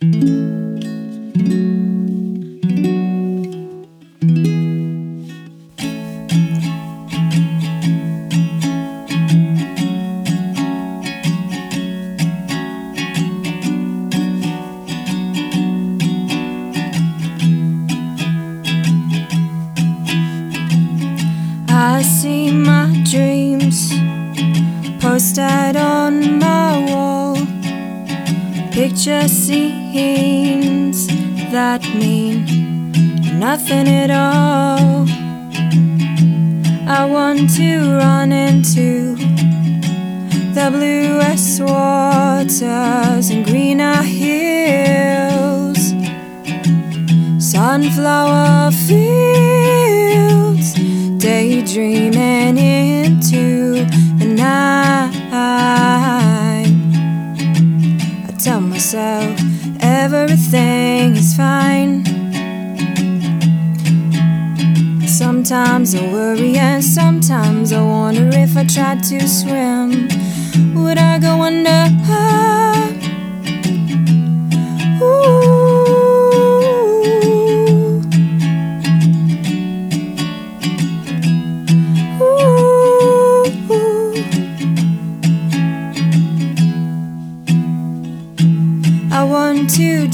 I see my dreams posted on my wall. Picture scenes that mean nothing at all. I want to run into the bluest waters and greener hills, sunflower fields, myself everything is fine. Sometimes I worry and sometimes I wonder if I tried to swim, would I go under?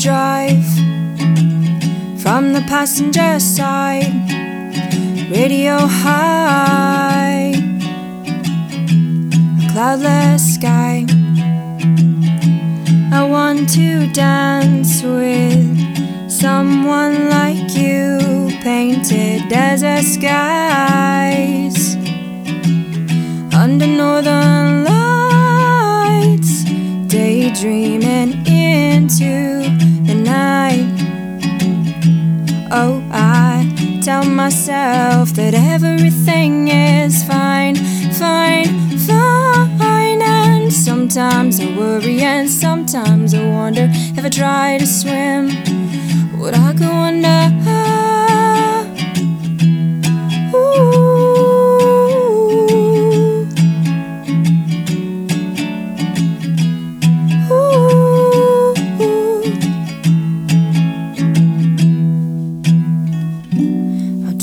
Drive from the passenger side, radio high, a cloudless sky. I want to dance with someone like you, painted desert skies that everything is fine, fine, fine. And sometimes I worry, and sometimes I wonder if I try to swim, would I go under?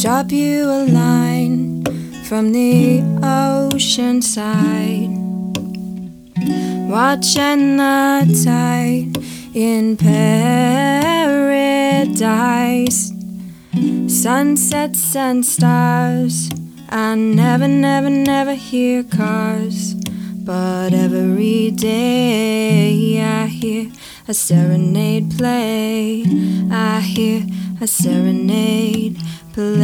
Drop you a line from the ocean side, watching the tide in paradise, sunsets and stars. I never, never, never hear cars, but every day I hear a serenade play. I hear a serenade play.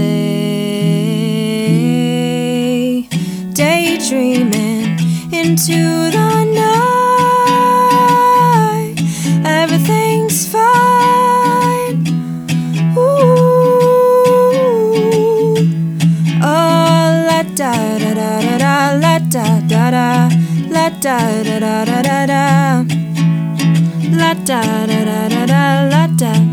Daydreaming into the night. Everything's fine. Ooh. Oh, la da da da da da, la da da da, la da da da da da. La da.